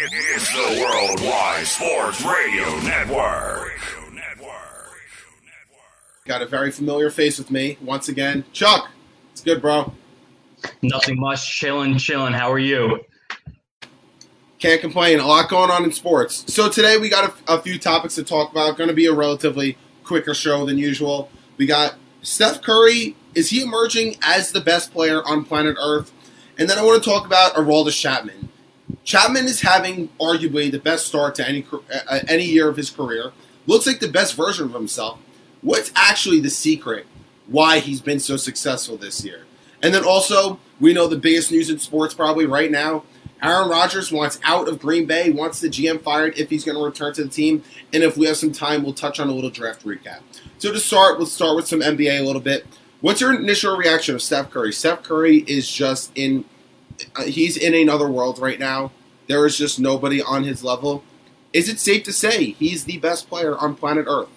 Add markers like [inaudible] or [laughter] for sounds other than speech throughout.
It's the Worldwide Sports Radio Network. Got a very familiar face with me once again. Chuck, it's good, bro. Nothing much. Chilling, chilling. How are you? Can't complain. A lot going on in sports. So today we got a, a few topics to talk about. Going to be a relatively quicker show than usual. We got Steph Curry. Is he emerging as the best player on planet Earth? And then I want to talk about Aroldis Chapman. Chapman is having arguably the best start to any uh, any year of his career. Looks like the best version of himself. What's actually the secret why he's been so successful this year? And then also, we know the biggest news in sports probably right now. Aaron Rodgers wants out of Green Bay, wants the GM fired if he's going to return to the team. And if we have some time, we'll touch on a little draft recap. So to start, we'll start with some NBA a little bit. What's your initial reaction of Steph Curry? Steph Curry is just in uh, he's in another world right now. There is just nobody on his level. Is it safe to say he's the best player on planet Earth?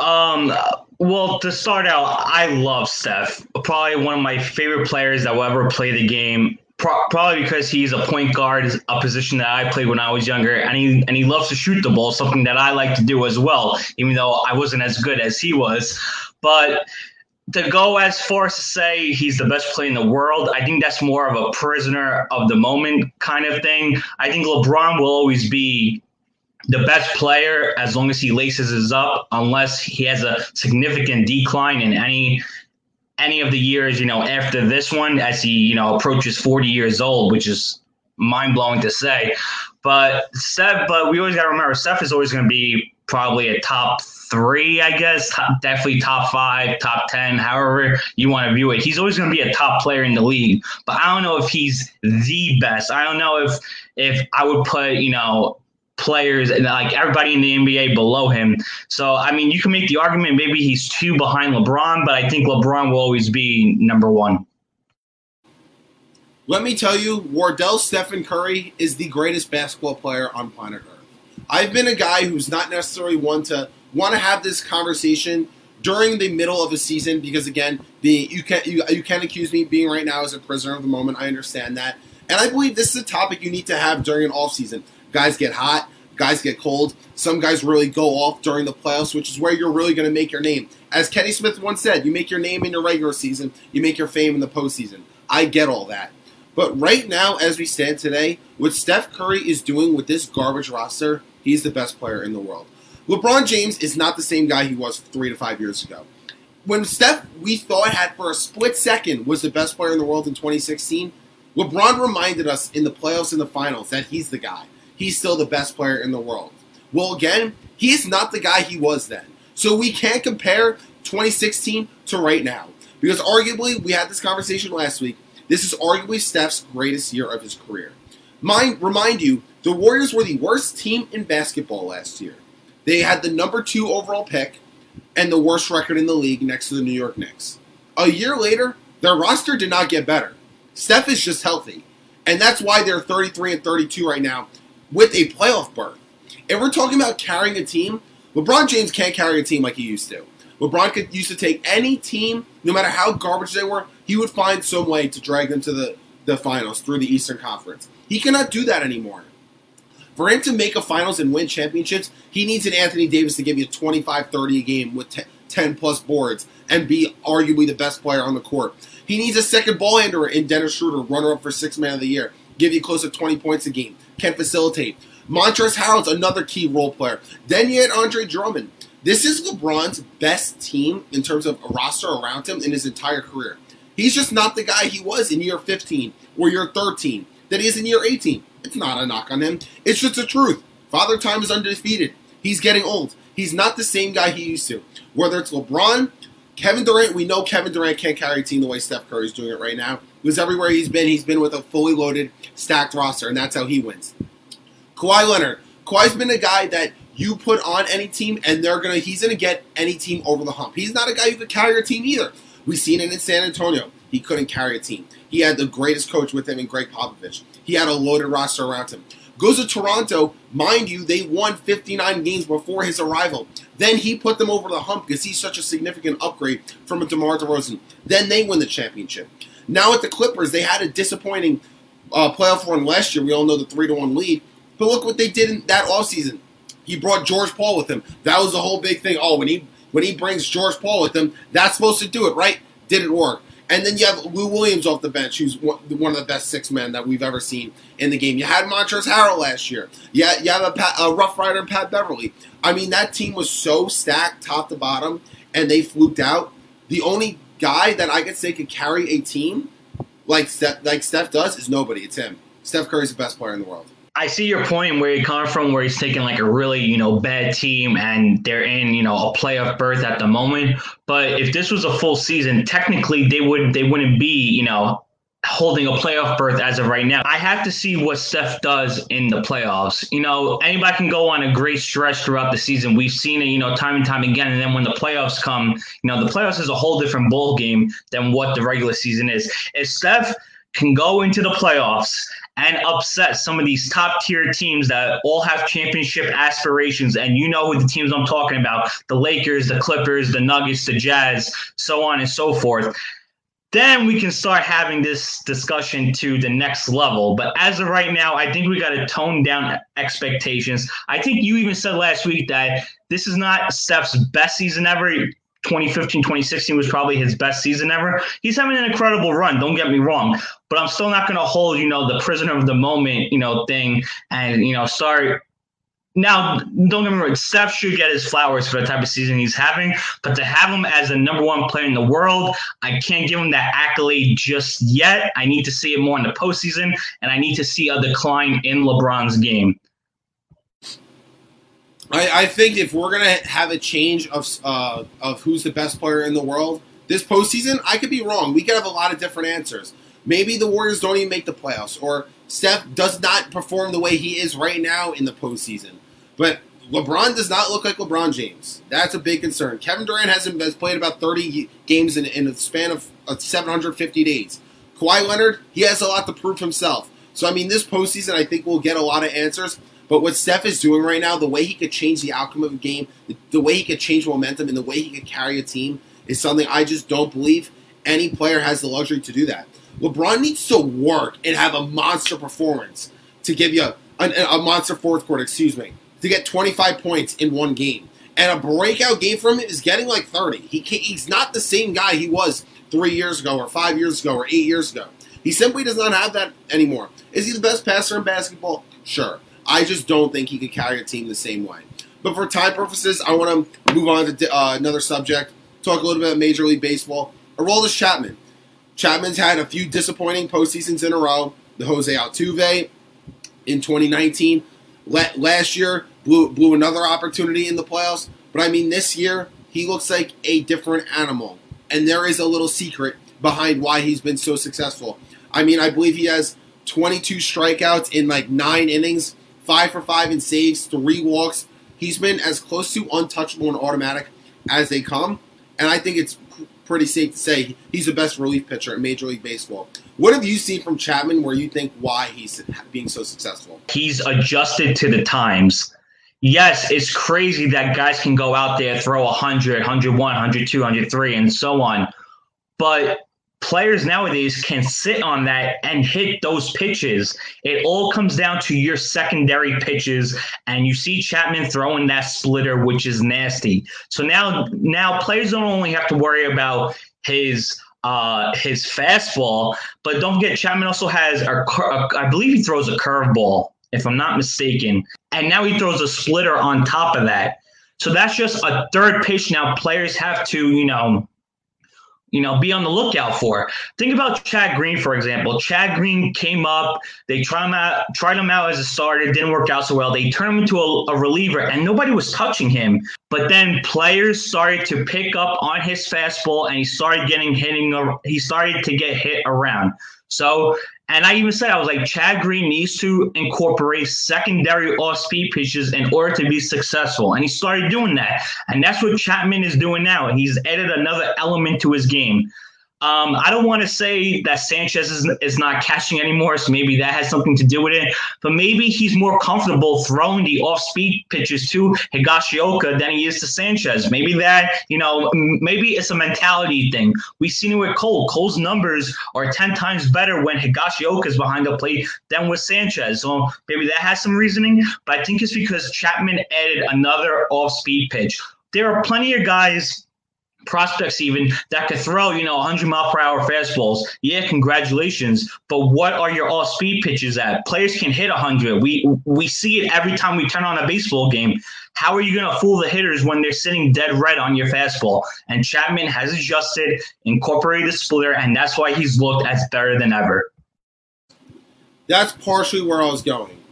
Um, well, to start out, I love Steph. Probably one of my favorite players that will ever play the game. Pro- probably because he's a point guard, a position that I played when I was younger, and he and he loves to shoot the ball, something that I like to do as well, even though I wasn't as good as he was. But to go as far as to say he's the best player in the world, I think that's more of a prisoner of the moment kind of thing. I think LeBron will always be the best player as long as he laces his up, unless he has a significant decline in any any of the years, you know, after this one, as he, you know, approaches 40 years old, which is mind blowing to say. But Steph, but we always got to remember, Steph is always going to be probably a top three, I guess, top, definitely top five, top 10, however you want to view it. He's always going to be a top player in the league, but I don't know if he's the best. I don't know if, if I would put, you know, players and like everybody in the NBA below him. So, I mean, you can make the argument maybe he's two behind LeBron, but I think LeBron will always be number one. Let me tell you, Wardell Stephen Curry is the greatest basketball player on planet Earth. I've been a guy who's not necessarily one to want to have this conversation during the middle of a season because again, being you can you, you can accuse me being right now as a prisoner of the moment. I understand that. And I believe this is a topic you need to have during an off season. Guys get hot, guys get cold. Some guys really go off during the playoffs, which is where you're really going to make your name. As Kenny Smith once said, you make your name in your regular season, you make your fame in the postseason. I get all that. But right now, as we stand today, what Steph Curry is doing with this garbage roster, he's the best player in the world. LeBron James is not the same guy he was three to five years ago. When Steph, we thought had for a split second was the best player in the world in 2016, LeBron reminded us in the playoffs and the finals that he's the guy. He's still the best player in the world. Well, again, he's not the guy he was then. So we can't compare 2016 to right now. Because arguably, we had this conversation last week. This is arguably Steph's greatest year of his career. Mind, remind you, the Warriors were the worst team in basketball last year. They had the number two overall pick and the worst record in the league next to the New York Knicks. A year later, their roster did not get better. Steph is just healthy. And that's why they're 33 and 32 right now with a playoff berth. If we're talking about carrying a team, LeBron James can't carry a team like he used to. LeBron could used to take any team, no matter how garbage they were, he would find some way to drag them to the, the finals through the Eastern Conference. He cannot do that anymore. For him to make a finals and win championships, he needs an Anthony Davis to give you 25 30 a game with 10 plus boards and be arguably the best player on the court. He needs a second ball handler in Dennis Schroeder, runner up for six man of the year, give you close to 20 points a game, can facilitate. Montrezl Harrell's another key role player. Then you had Andre Drummond. This is LeBron's best team in terms of a roster around him in his entire career. He's just not the guy he was in year 15 or year 13 that he is in year 18. It's not a knock on him. It's just the truth. Father Time is undefeated. He's getting old. He's not the same guy he used to. Whether it's LeBron, Kevin Durant, we know Kevin Durant can't carry a team the way Steph Curry is doing it right now. Because everywhere he's been, he's been with a fully loaded, stacked roster, and that's how he wins. Kawhi Leonard. Kawhi's been a guy that you put on any team, and they're gonna he's gonna get any team over the hump. He's not a guy who could carry a team either. We've seen it in San Antonio. He couldn't carry a team. He had the greatest coach with him in Gregg Popovich. He had a loaded roster around him. Goes to Toronto, mind you, they won 59 games before his arrival. Then he put them over the hump because he's such a significant upgrade from a DeMar DeRozan. Then they win the championship. Now at the Clippers, they had a disappointing uh, playoff run last year. We all know the three to one lead. But look what they did in that offseason. He brought George Paul with him. That was the whole big thing. Oh, when he when he brings George Paul with him, that's supposed to do it, right? Didn't work. And then you have Lou Williams off the bench, who's one of the best six men that we've ever seen in the game. You had Montrezl Harrell last year. You, you have a, Pat, a Rough Rider, Pat Beverley. I mean, that team was so stacked top to bottom, and they fluked out. The only guy that I could say could carry a team like Steph, like Steph does is nobody. It's him. Steph Curry's the best player in the world. I see your point where you come from, where he's taking like a really, you know, bad team and they're in, you know, a playoff berth at the moment. But if this was a full season, technically they would they wouldn't be, you know, holding a playoff berth as of right now. I have to see what Steph does in the playoffs. You know, anybody can go on a great stretch throughout the season. We've seen it, you know, time and time again. And then when the playoffs come, you know, the playoffs is a whole different ball game than what the regular season is. If Steph can go into the playoffs and upset some of these top tier teams that all have championship aspirations. And you know who the teams I'm talking about the Lakers, the Clippers, the Nuggets, the Jazz, so on and so forth. Then we can start having this discussion to the next level. But as of right now, I think we got to tone down expectations. I think you even said last week that this is not Steph's best season ever. 2015, 2016 was probably his best season ever. He's having an incredible run. Don't get me wrong, but I'm still not going to hold, you know, the prisoner of the moment, you know, thing and, you know, start. Now, don't get me wrong, Steph should get his flowers for the type of season he's having, but to have him as the number one player in the world, I can't give him that accolade just yet. I need to see it more in the postseason, and I need to see a decline in LeBron's game. I, I think if we're gonna have a change of uh, of who's the best player in the world this postseason, I could be wrong. We could have a lot of different answers. Maybe the Warriors don't even make the playoffs, or Steph does not perform the way he is right now in the postseason. But LeBron does not look like LeBron James. That's a big concern. Kevin Durant hasn't has played about 30 games in, in a span of, of 750 days. Kawhi Leonard, he has a lot to prove himself. So, I mean, this postseason, I think we'll get a lot of answers. But what Steph is doing right now, the way he could change the outcome of a game, the way he could change momentum, and the way he could carry a team is something I just don't believe any player has the luxury to do that. LeBron needs to work and have a monster performance to give you a, a, a monster fourth quarter, excuse me, to get 25 points in one game. And a breakout game from him is getting like 30. He he's not the same guy he was three years ago, or five years ago, or eight years ago. He simply does not have that anymore. Is he the best passer in basketball? Sure. I just don't think he could carry a team the same way. But for time purposes, I want to move on to uh, another subject. Talk a little bit about Major League Baseball. Aroldis Chapman. Chapman's had a few disappointing postseasons in a row. The Jose Altuve in 2019. Last year blew, blew another opportunity in the playoffs. But I mean, this year he looks like a different animal, and there is a little secret behind why he's been so successful. I mean, I believe he has 22 strikeouts in like nine innings five for five in saves, three walks. He's been as close to untouchable and automatic as they come, and I think it's pretty safe to say he's the best relief pitcher in Major League Baseball. What have you seen from Chapman where you think why he's being so successful? He's adjusted to the times. Yes, it's crazy that guys can go out there, throw 100, 101, 102, 103, and so on. But players nowadays can sit on that and hit those pitches. It all comes down to your secondary pitches, and you see Chapman throwing that splitter, which is nasty. So now, now players don't only have to worry about his uh, his fastball, but don't forget Chapman also has a, a I believe he throws a curveball, if I'm not mistaken, and now he throws a splitter on top of that. So that's just a third pitch. Now players have to, you know, you know, be on the lookout for. Think about Chad Green, for example. Chad Green came up, they tried him out, tried him out as a starter, didn't work out so well. They turned him into a, a reliever, and nobody was touching him. But then players started to pick up on his fastball, and he started getting hitting. He started to get hit around. So and I even said, I was like, Chad Green needs to incorporate secondary off speed pitches in order to be successful. And he started doing that. And that's what Chapman is doing now. He's added another element to his game. Um, I don't want to say that Sanchez is, is not catching anymore, so maybe that has something to do with it. But maybe he's more comfortable throwing the off-speed pitches to Higashioka than he is to Sanchez. Maybe that, you know, maybe it's a mentality thing. We've seen it with Cole. Cole's numbers are 10 times better when Higashioka is behind the plate than with Sanchez. So maybe that has some reasoning. But I think it's because Chapman added another off-speed pitch. There are plenty of guys prospects even that could throw, you know, 100 mile per hour fastballs. Yeah, congratulations. But what are your all speed pitches at? Players can hit 100. We we see it every time we turn on a baseball game. How are you going to fool the hitters when they're sitting dead red on your fastball? And Chapman has adjusted, incorporated the splitter, and that's why he's looked as better than ever. That's partially where I was going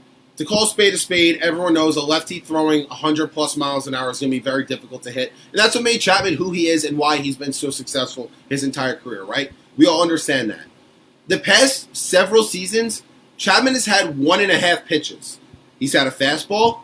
to call spade a spade, everyone knows a lefty throwing 100 plus miles an hour is going to be very difficult to hit. And that's what made Chapman who he is and why he's been so successful his entire career, right? We all understand that. The past several seasons, Chapman has had one and a half pitches. He's had a fastball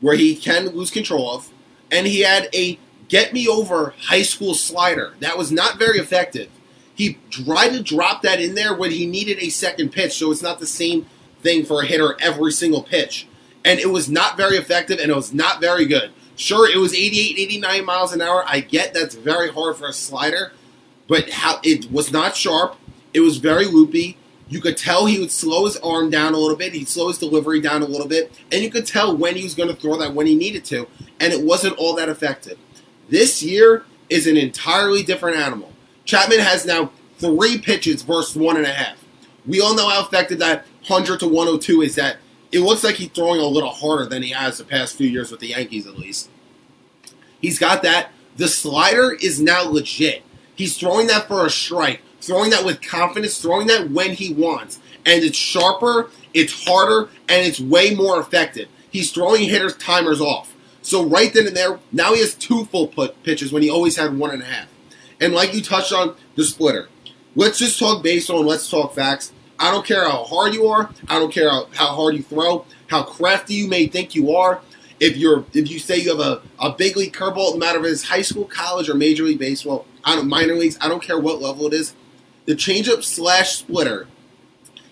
where he can lose control of, and he had a get me over high school slider. That was not very effective. He tried to drop that in there when he needed a second pitch, so it's not the same thing for a hitter every single pitch. And it was not very effective and it was not very good. Sure, it was 88, 89 miles an hour. I get that's very hard for a slider, but how it was not sharp. It was very loopy. You could tell he would slow his arm down a little bit. He'd slow his delivery down a little bit. And you could tell when he was going to throw that when he needed to. And it wasn't all that effective. This year is an entirely different animal. Chapman has now three pitches versus one and a half. We all know how effective that 100 to 102 is that it looks like he's throwing a little harder than he has the past few years with the Yankees, at least. He's got that. The slider is now legit. He's throwing that for a strike, throwing that with confidence, throwing that when he wants. And it's sharper, it's harder, and it's way more effective. He's throwing hitters' timers off. So right then and there, now he has two full put pitches when he always had one and a half. And like you touched on, the splitter. Let's just talk baseball and let's talk facts. I don't care how hard you are. I don't care how, how hard you throw, how crafty you may think you are. If you're if you say you have a, a big league curveball, no matter if it's high school, college, or major league baseball, I don't minor leagues, I don't care what level it is. The changeup slash splitter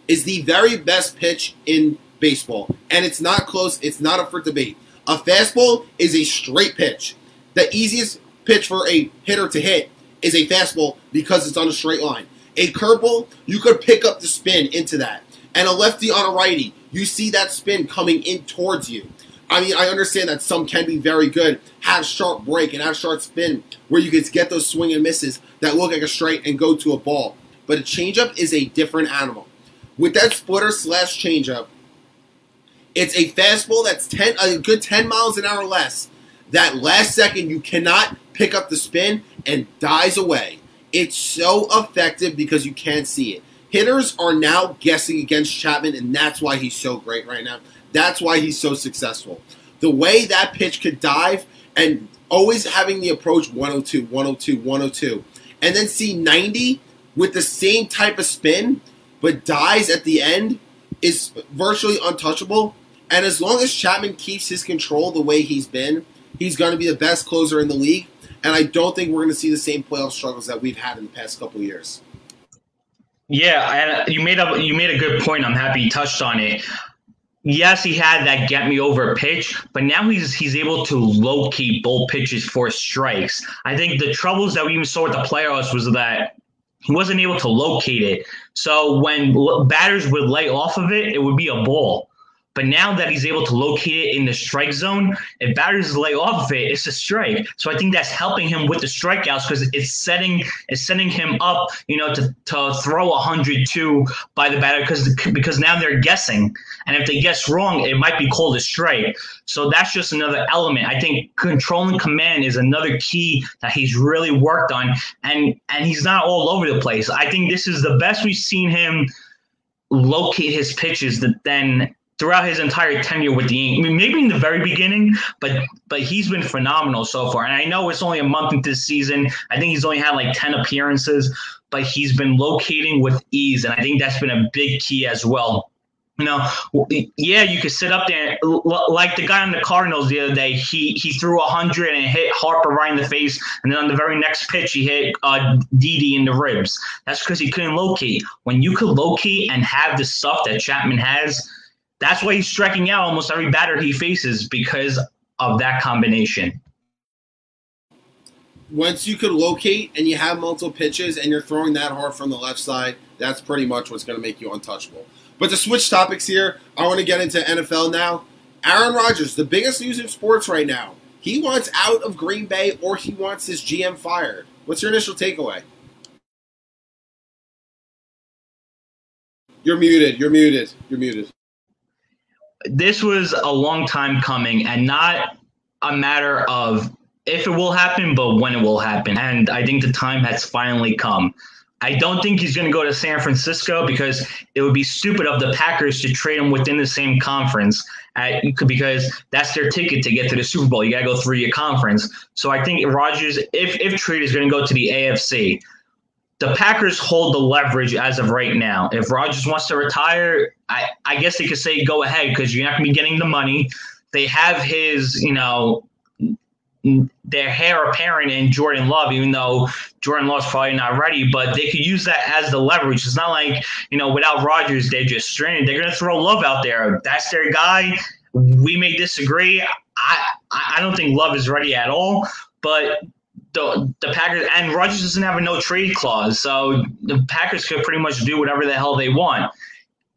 is the very best pitch in baseball. And it's not close, it's not up for debate. A fastball is a straight pitch. The easiest pitch for a hitter to hit is a fastball because it's on a straight line. A curveball, you could pick up the spin into that. And a lefty on a righty, you see that spin coming in towards you. I mean, I understand that some can be very good, have sharp break and have sharp spin, where you can get those swing and misses that look like a straight and go to a ball. But a changeup is a different animal. With that splitter slash changeup, it's a fastball that's ten a good ten miles an hour less. That last second you cannot pick up the spin and dies away. It's so effective because you can't see it. Hitters are now guessing against Chapman, and that's why he's so great right now. That's why he's so successful. The way that pitch could dive and always having the approach 102, 102, 102, and then see 90 with the same type of spin, but dies at the end is virtually untouchable. And as long as Chapman keeps his control the way he's been, he's going to be the best closer in the league and I don't think we're going to see the same playoff struggles that we've had in the past couple years. Yeah, and uh, you made a you made a good point. I'm happy you touched on it. Yes, he had that get me over pitch, but now he's he's able to locate both pitches for strikes. I think the troubles that we even saw with the playoffs was that he wasn't able to locate it. So when batters would lay off of it, it would be a ball. But now that he's able to locate it in the strike zone, if batters lay off of it, it's a strike. So I think that's helping him with the strikeouts because it's setting it's setting him up, you know, to, to throw 102 by the batter because because now they're guessing, and if they guess wrong, it might be called a strike. So that's just another element. I think controlling command is another key that he's really worked on, and and he's not all over the place. I think this is the best we've seen him locate his pitches that then throughout his entire tenure with the. I mean, maybe in the very beginning, but but he's been phenomenal so far. And I know it's only a month into the season. I think he's only had like 10 appearances, but he's been locating with ease. And I think that's been a big key as well. You know, yeah, you could sit up there like the guy on the Cardinals the other day. He he threw a hundred and hit Harper right in the face, and then on the very next pitch, he hit uh, Didi in the ribs. That's because he couldn't locate. When you could locate and have the stuff that Chapman has, that's why he's striking out almost every batter he faces because of that combination. Once you could locate and you have multiple pitches and you're throwing that hard from the left side, that's pretty much what's going to make you untouchable. But to switch topics here, I want to get into NFL now. Aaron Rodgers, the biggest news in sports right now. He wants out of Green Bay or he wants his GM fired. What's your initial takeaway? You're muted. You're muted. You're muted. This was a long time coming and not a matter of if it will happen, but when it will happen. And I think the time has finally come. I don't think he's going to go to San Francisco because it would be stupid of the Packers to trade him within the same conference at, because that's their ticket to get to the Super Bowl. You got to go through your conference. So I think Rodgers, if if trade is going to go to the AFC, the Packers hold the leverage as of right now. If Rodgers wants to retire, I, I guess they could say go ahead because you're not going to be getting the money. They have his, you know, their heir apparent in Jordan Love, even though Jordan Love's probably not ready, but they could use that as the leverage. It's not like, you know, without Rodgers, they're just stranded. They're going to throw Love out there. That's their guy. We may disagree. I, I don't think Love is ready at all, but the, the Packers and Rodgers doesn't have a no trade clause, so the Packers could pretty much do whatever the hell they want.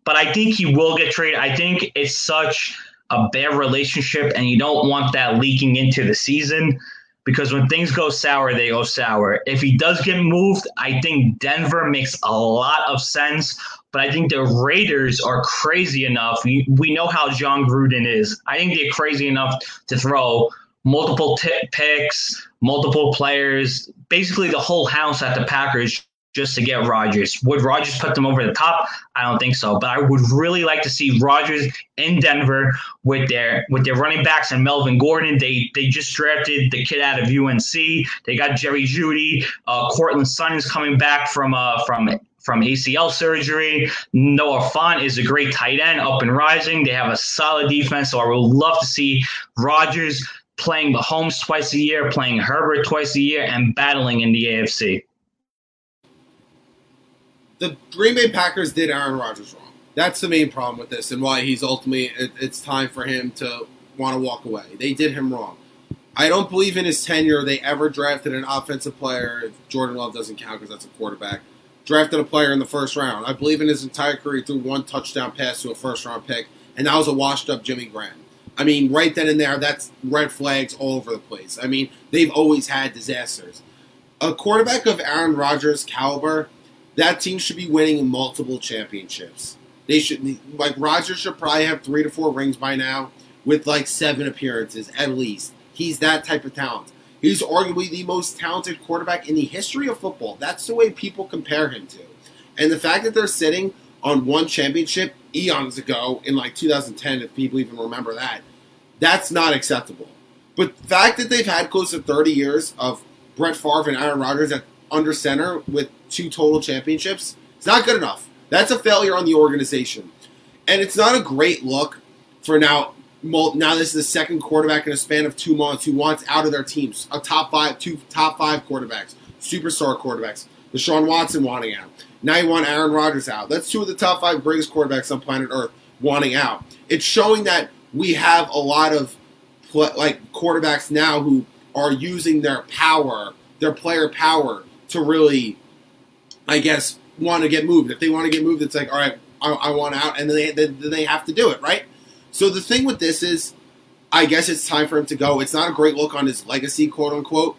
But I think he will get traded. I think it's such a bad relationship, and you don't want that leaking into the season because when things go sour, they go sour. If he does get moved, I think Denver makes a lot of sense. But I think the Raiders are crazy enough. We, we know how Jon Gruden is. I think they're crazy enough to throw multiple t- picks, multiple players, basically the whole house at the Packers just to get Rodgers. Would Rodgers put them over the top? I don't think so. But I would really like to see Rodgers in Denver with their with their running backs and Melvin Gordon. They they just drafted the kid out of UNC. They got Jerry Jeudy. Uh, Courtland Sutton is coming back from uh from from ACL surgery. Noah Fant is a great tight end, up and rising. They have a solid defense, so I would love to see Rodgers playing Mahomes twice a year, playing Herbert twice a year, and battling in the AFC the Green Bay Packers did Aaron Rodgers wrong. That's the main problem with this, and why he's ultimately it, it's time for him to want to walk away. They did him wrong. I don't believe in his tenure they ever drafted an offensive player. Jordan Love doesn't count because that's a quarterback, drafted a player in the first round. I believe in his entire career he threw one touchdown pass to a first round pick, and that was a washed up Jimmy Graham. I mean, right then and there, that's red flags all over the place. I mean, they've always had disasters. A quarterback of Aaron Rodgers' caliber that team should be winning multiple championships. They should like Rodgers should probably have three to four rings by now, with like seven appearances at least. He's that type of talent. He's arguably the most talented quarterback in the history of football. That's the way people compare him to. And the fact that they're sitting on one championship eons ago in like 2010, if people even remember that, that's not acceptable. But the fact that they've had close to 30 years of Brett Favre and Aaron Rodgers at under center with two total championships. It's not good enough. That's a failure on the organization. And it's not a great look for now. Now this is the second quarterback in a span of two months who wants out of their teams. A top five, two top five quarterbacks, superstar quarterbacks. Deshaun Watson wanting out. Now you want Aaron Rodgers out. That's two of the top five greatest quarterbacks on planet Earth wanting out. It's showing that we have a lot of like quarterbacks now who are using their power, their player power, to really I guess, want to get moved. If they want to get moved, it's like, all right, I, I want out, and then they, then they have to do it, right? So the thing with this is, I guess it's time for him to go. It's not a great look on his legacy, quote unquote,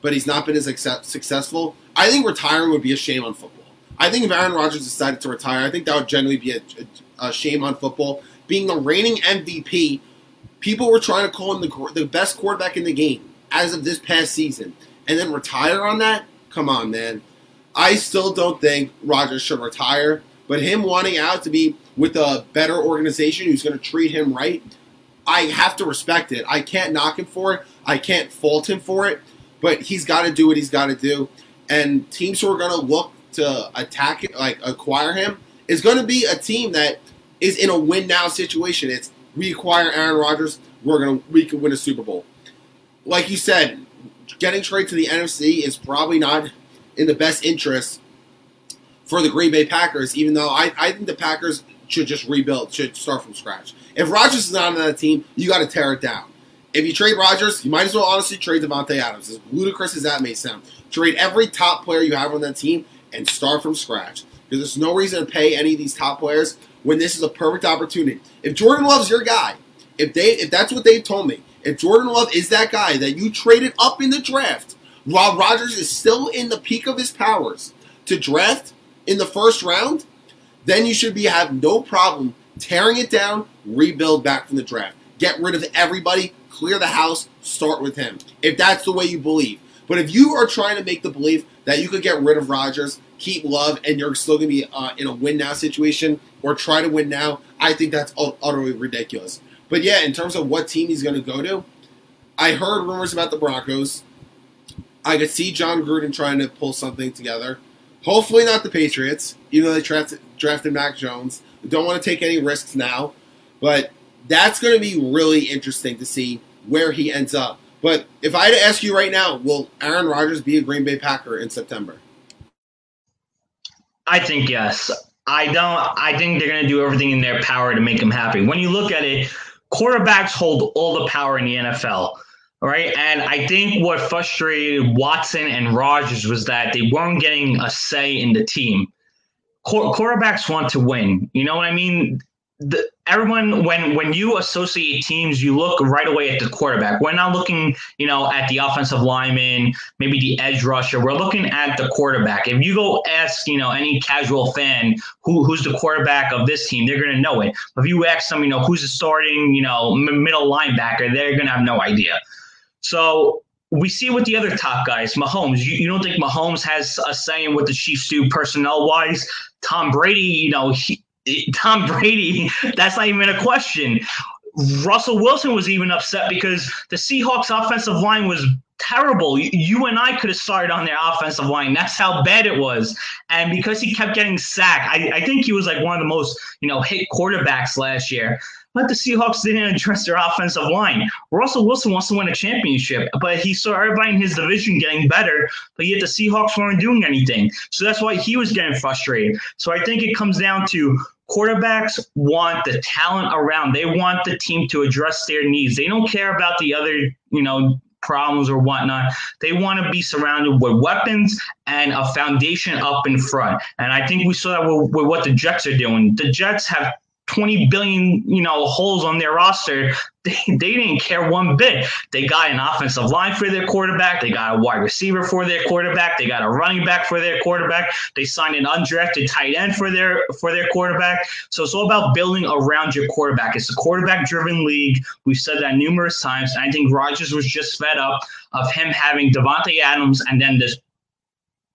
but he's not been as successful. I think retiring would be a shame on football. I think if Aaron Rodgers decided to retire, I think that would generally be a, a, a shame on football. Being the reigning MVP, people were trying to call him the, the best quarterback in the game as of this past season, and then retire on that. Come on, man. I still don't think Rodgers should retire, but him wanting out to be with a better organization who's going to treat him right, I have to respect it. I can't knock him for it. I can't fault him for it, but he's got to do what he's got to do. And teams who are going to look to attack it, like acquire him, is going to be a team that is in a win now situation. It's we acquire Aaron Rodgers, we're gonna we can win a Super Bowl. Like you said, getting trade to the NFC is probably not in the best interest for the Green Bay Packers, even though I, I think the Packers should just rebuild, should start from scratch. If Rodgers is not on that team, you got to tear it down. If you trade Rodgers, you might as well honestly trade Davante Adams. As ludicrous as that may sound, trade every top player you have on that team and start from scratch. Because there's no reason to pay any of these top players when this is a perfect opportunity. If Jordan Love's your guy, if they if that's what they've told me, if Jordan Love is that guy that you traded up in the draft, while Rodgers is still in the peak of his powers to draft in the first round, then you should be have no problem tearing it down, rebuild back from the draft. Get rid of everybody, clear the house, start with him. If that's the way you believe. But if you are trying to make the belief that you could get rid of Rodgers, keep Love, and you're still going to be uh, in a win now situation or try to win now, I think that's utterly ridiculous. But yeah, in terms of what team he's going to go to, I heard rumors about the Broncos. I could see Jon Gruden trying to pull something together. Hopefully not the Patriots, even though they drafted, drafted Mac Jones. Don't want to take any risks now, but that's going to be really interesting to see where he ends up. But if I had to ask you right now, will Aaron Rodgers be a Green Bay Packer in September? I think yes. I don't. I think they're going to do everything in their power to make him happy. When you look at it, quarterbacks hold all the power in the NFL. Right. And I think what frustrated Watson and Rodgers was that they weren't getting a say in the team. quarterbacks want to win. You know what I mean? the, everyone when when you associate teams you look right away at the quarterback. We're not looking you know at the offensive lineman maybe the edge rusher. We're looking at the quarterback. If you go ask you know any casual fan who who's the quarterback of this team they're going to know it. If you ask them you know who's the starting you know middle linebacker they're going to have no idea. So we see with the other top guys, Mahomes. You, you don't think Mahomes has a say in what the Chiefs do personnel wise? Tom Brady, you know, he, [laughs] Tom Brady, that's not even a question. Russell Wilson was even upset because the Seahawks offensive line was terrible. You and I could have started on their offensive line. That's how bad it was. And because he kept getting sacked, I, I think he was like one of the most, you know, hit quarterbacks last year. But the Seahawks didn't address their offensive line. Russell Wilson wants to win a championship, but he saw everybody in his division getting better, but yet the Seahawks weren't doing anything. So that's why he was getting frustrated. So I think it comes down to quarterbacks want the talent around. They want the team to address their needs. They don't care about the other, you know, problems or whatnot. They want to be surrounded with weapons and a foundation up in front. And I think we saw that with, with what the Jets are doing. The Jets have 20 billion, you know, holes on their roster. [laughs] They, they didn't care one bit. They got an offensive line for their quarterback. They got a wide receiver for their quarterback. They got a running back for their quarterback. They signed an undrafted tight end for their for their quarterback. So it's all about building around your quarterback. It's a quarterback driven league. We've said that numerous times. And I think Rodgers was just fed up of him having Davante Adams and then this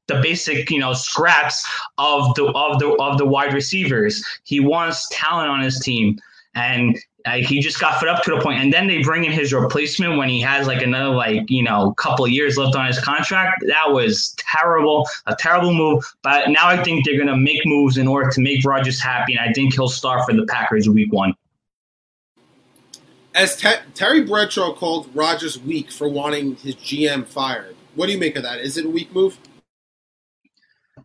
the basic you know scraps of the of the of the wide receivers. He wants talent on his team, and uh, he just got fed up to the point. And then they bring in his replacement when he has like another like you know couple years left on his contract. That was terrible, a terrible move. But now I think they're gonna make moves in order to make Rodgers happy, and I think he'll start for the Packers week one. As Te- Terry Bradshaw called Rodgers weak for wanting his GM fired, what do you make of that? Is it a weak move?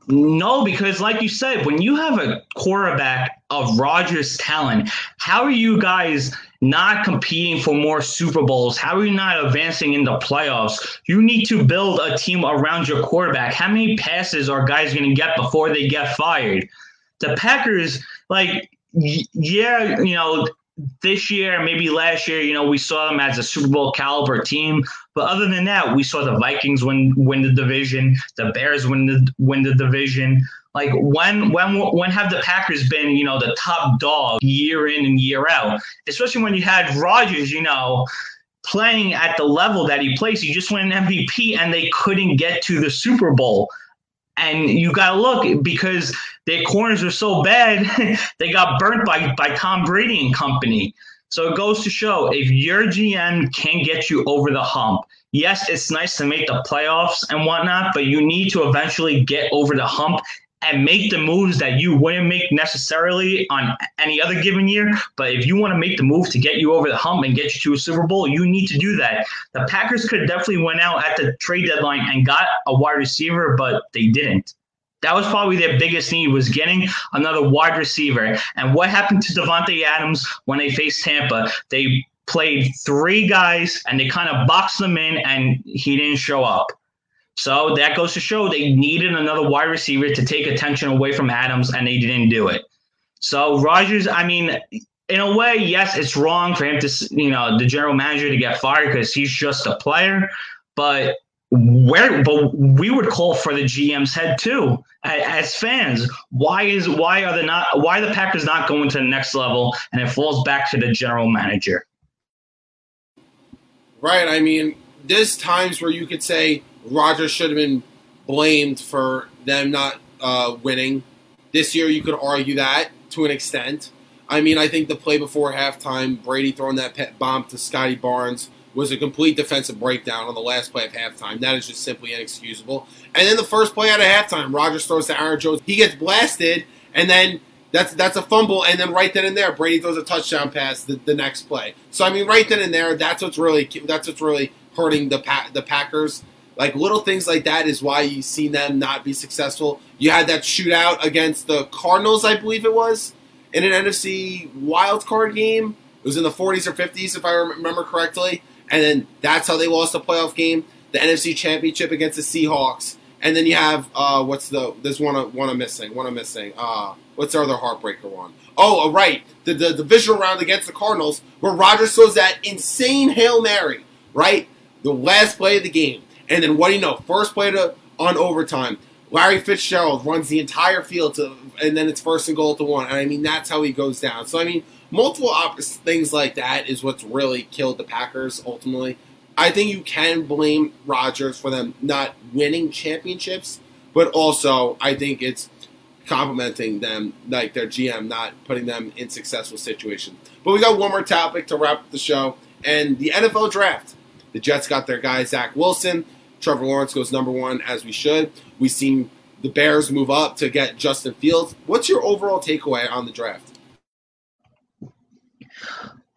No, because like you said, when you have a quarterback of Rodgers' talent, how are you guys not competing for more Super Bowls? How are you not advancing in the playoffs? You need to build a team around your quarterback. How many passes are guys going to get before they get fired? The Packers, like, yeah, you know, this year, maybe last year, you know, we saw them as a Super Bowl caliber team. But other than that, we saw the Vikings win win the division, the Bears win the win the division. Like when when when have the Packers been, you know, the top dog year in and year out? Especially when you had Rodgers, you know, playing at the level that he plays. He just won an MVP and they couldn't get to the Super Bowl. And you got to look because their corners are so bad, [laughs] they got burnt by, by Tom Brady and company. So it goes to show if your GM can't get you over the hump, yes, it's nice to make the playoffs and whatnot, but you need to eventually get over the hump and make the moves that you wouldn't make necessarily on any other given year. But if you want to make the move to get you over the hump and get you to a Super Bowl, you need to do that. The Packers could definitely went out at the trade deadline and got a wide receiver, but they didn't. That was probably their biggest need was getting another wide receiver. And what happened to Davante Adams when they faced Tampa? They played three guys and they kind of boxed them in and he didn't show up. So that goes to show they needed another wide receiver to take attention away from Adams, and they didn't do it. So Rodgers, I mean, in a way, yes, it's wrong for him to, you know, the general manager to get fired because he's just a player. But where, but we would call for the GM's head too as fans. Why is why are the not why the Packers not going to the next level? And it falls back to the general manager. Right. I mean, there's times where you could say Rodgers should have been blamed for them not uh, winning. This year, you could argue that to an extent. I mean, I think the play before halftime, Brady throwing that pet bomb to Scotty Barnes was a complete defensive breakdown on the last play of halftime. That is just simply inexcusable. And then the first play out of halftime, Rodgers throws to Aaron Jones. He gets blasted, and then that's that's a fumble. And then right then and there, Brady throws a touchdown pass the, the next play. So I mean, right then and there, that's what's really that's what's really hurting the the Packers like little things like that is why you've seen them not be successful. You had that shootout against the Cardinals, I believe it was, in an NFC wild card game. It was in the 40s or 50s, if I remember correctly. And then that's how they lost the playoff game. The NFC Championship against the Seahawks. And then you have uh, what's the there's one one I'm missing one I'm missing. Uh, what's the other heartbreaker one? Oh, uh, right, the, the divisional round against the Cardinals, where Rodgers throws that insane hail mary, right, the last play of the game and then what do you know? First play to on overtime. Larry Fitzgerald runs the entire field to, and then it's first and goal to one. And I mean, that's how he goes down. So I mean, multiple op- things like that is what's really killed the Packers ultimately. I think you can blame Rodgers for them not winning championships, but also I think it's complimenting them, like their GM, not putting them in successful situations. But we got one more topic to wrap up the show, and the NFL draft. The Jets got their guy Zach Wilson. Trevor Lawrence goes number one as we should. We've seen the Bears move up to get Justin Fields. What's your overall takeaway on the draft?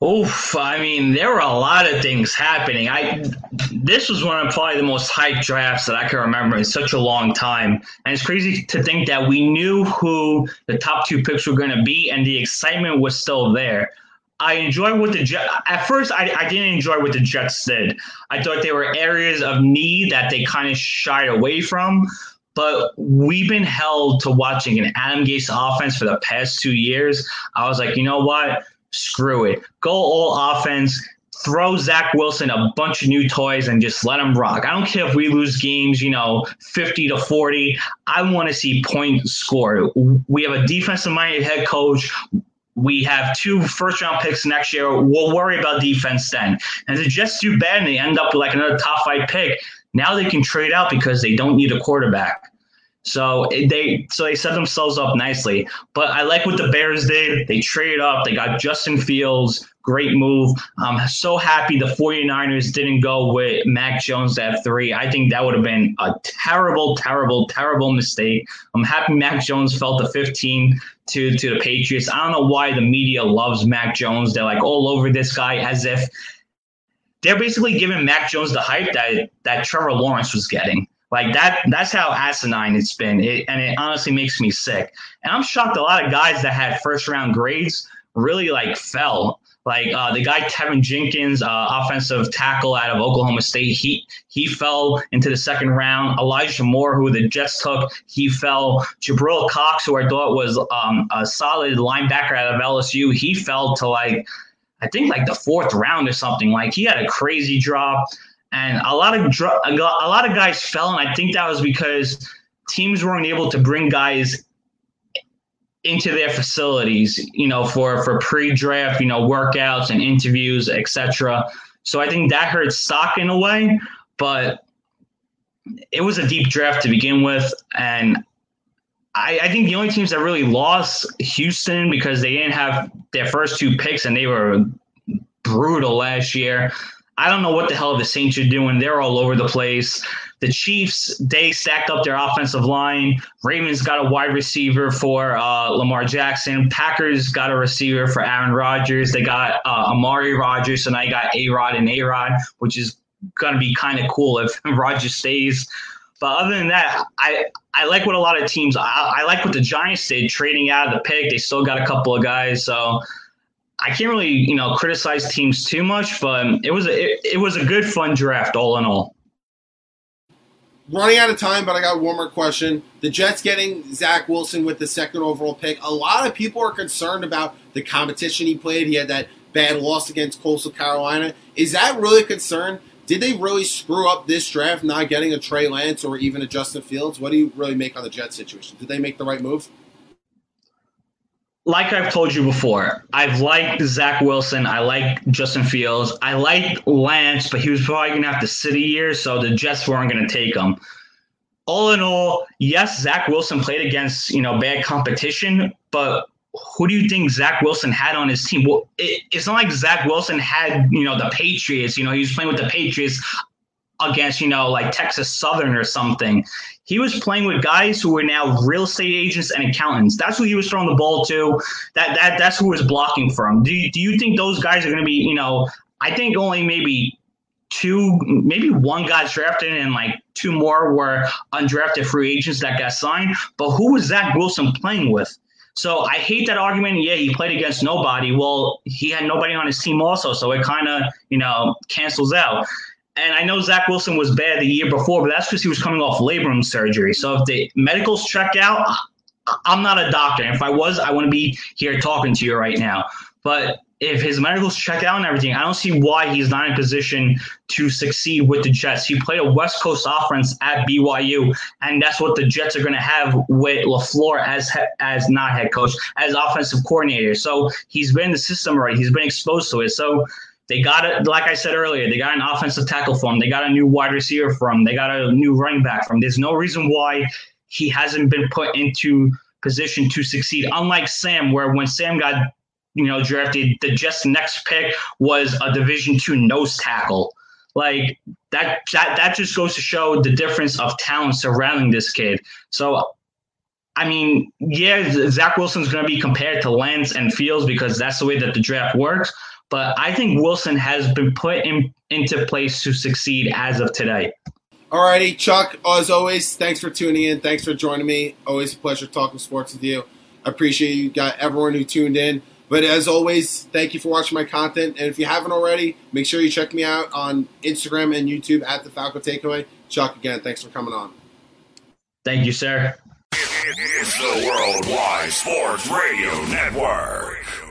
Oof! I mean, there were a lot of things happening. I this was one of probably the most hyped drafts that I can remember in such a long time, and it's crazy to think that we knew who the top two picks were going to be, and the excitement was still there. I enjoy what the Jets. At first, I, I didn't enjoy what the Jets did. I thought there were areas of need that they kind of shied away from. But we've been held to watching an Adam Gase offense for the past two years. I was like, you know what? Screw it. Go all offense. Throw Zach Wilson a bunch of new toys and just let him rock. I don't care if we lose games, you know, 50 to 40. I want to see points scored. We have a defensive minded head coach we have two first round picks next year. We'll worry about defense then. And if the Jets do bad and they end up with like another top five pick, now they can trade out because they don't need a quarterback. So they so they set themselves up nicely. But I like what the Bears did. They traded up. They got Justin Fields. Great move. I'm so happy the 49ers didn't go with Mac Jones at three. I think that would have been a terrible, terrible, terrible mistake. I'm happy Mac Jones fell to 15 to, to the Patriots. I don't know why the media loves Mac Jones. They're like all over this guy as if they're basically giving Mac Jones the hype that, that Trevor Lawrence was getting. Like that, that's how asinine it's been. It, and it honestly makes me sick. And I'm shocked a lot of guys that had first round grades really like fell. Like uh, the guy Teven Jenkins, uh, offensive tackle out of Oklahoma State, he he fell into the second round. Elijah Moore, who the Jets took, he fell. Jabril Cox, who I thought was um, a solid linebacker out of LSU, he fell to like I think like the fourth round or something. Like he had a crazy drop and a lot of a lot of guys fell, and I think that was because teams weren't able to bring guys into their facilities, you know, for for pre-draft, you know, workouts and interviews, etc. So I think that hurt stock in a way, but it was a deep draft to begin with, and I, I, think the only teams that really lost Houston because they didn't have their first two picks and they were brutal last year. I don't know what the hell the Saints are doing. They're all over the place. The Chiefs, they stacked up their offensive line. Ravens got a wide receiver for uh, Lamar Jackson. Packers got a receiver for Aaron Rodgers. They got uh, Amari Rodgers, and I got A Rod and A Rod, which is going to be kind of cool if [laughs] Rodgers stays. But other than that, I I like what a lot of teams. I, I like what the Giants did, trading out of the pick. They still got a couple of guys, so I can't really you know criticize teams too much. But it was a it, it was a good fun draft all in all running out of time, but I got one more question. The Jets getting Zach Wilson with the second overall pick. A lot of people are concerned about the competition he played. He had that bad loss against Coastal Carolina. Is that really a concern? Did they really screw up this draft not getting a Trey Lance or even a Justin Fields? What do you really make on the Jets situation? Did they make the right move? Like I've told you before, I've liked Zach Wilson. I like Justin Fields. I like Lance, but he was probably going to have to sit a year, so the Jets weren't going to take him. All in all, yes, Zach Wilson played against you know bad competition, but who do you think Zach Wilson had on his team? Well, it, it's not like Zach Wilson had you know the Patriots. You know he was playing with the Patriots against you know like Texas Southern or something. He was playing with guys who were now real estate agents and accountants. That's who he was throwing the ball to. That that that's who was blocking for him. Do you, do you think those guys are going to be? You know, I think only maybe two, maybe one got drafted and like two more were undrafted free agents that got signed. But who was Zach Wilson playing with? So I hate that argument. Yeah, he played against nobody. Well, he had nobody on his team also, so it kind of you know cancels out. And I know Zach Wilson was bad the year before, but that's because he was coming off labrum surgery. So if the medicals check out, I'm not a doctor. If I was, I wouldn't be here talking to you right now. But if his medicals check out and everything, I don't see why he's not in position to succeed with the Jets. He played a West Coast offense at BYU, and that's what the Jets are going to have with LaFleur as as not head coach, as offensive coordinator. So he's been in the system right. He's been exposed to it. So they got it, like I said earlier, they got an offensive tackle from. They got a new wide receiver from. They got a new running back from. There's no reason why he hasn't been put into position to succeed. Unlike Sam, where when Sam got you know drafted, the just next pick was a Division two nose tackle. Like that, that that just goes to show the difference of talent surrounding this kid. So I mean, yeah, Zach Wilson's going to be compared to Lance and Fields because that's the way that the draft works. But I think Wilson has been put in, into place to succeed as of today. Alrighty, Chuck, as always, thanks for tuning in. Thanks for joining me. Always a pleasure talking sports with you. I appreciate you got everyone who tuned in. But as always, thank you for watching my content. And if you haven't already, make sure you check me out on Instagram and YouTube at the Falco Takeaway. Chuck, again, thanks for coming on. Thank you, sir. It's the Worldwide Sports Radio Network.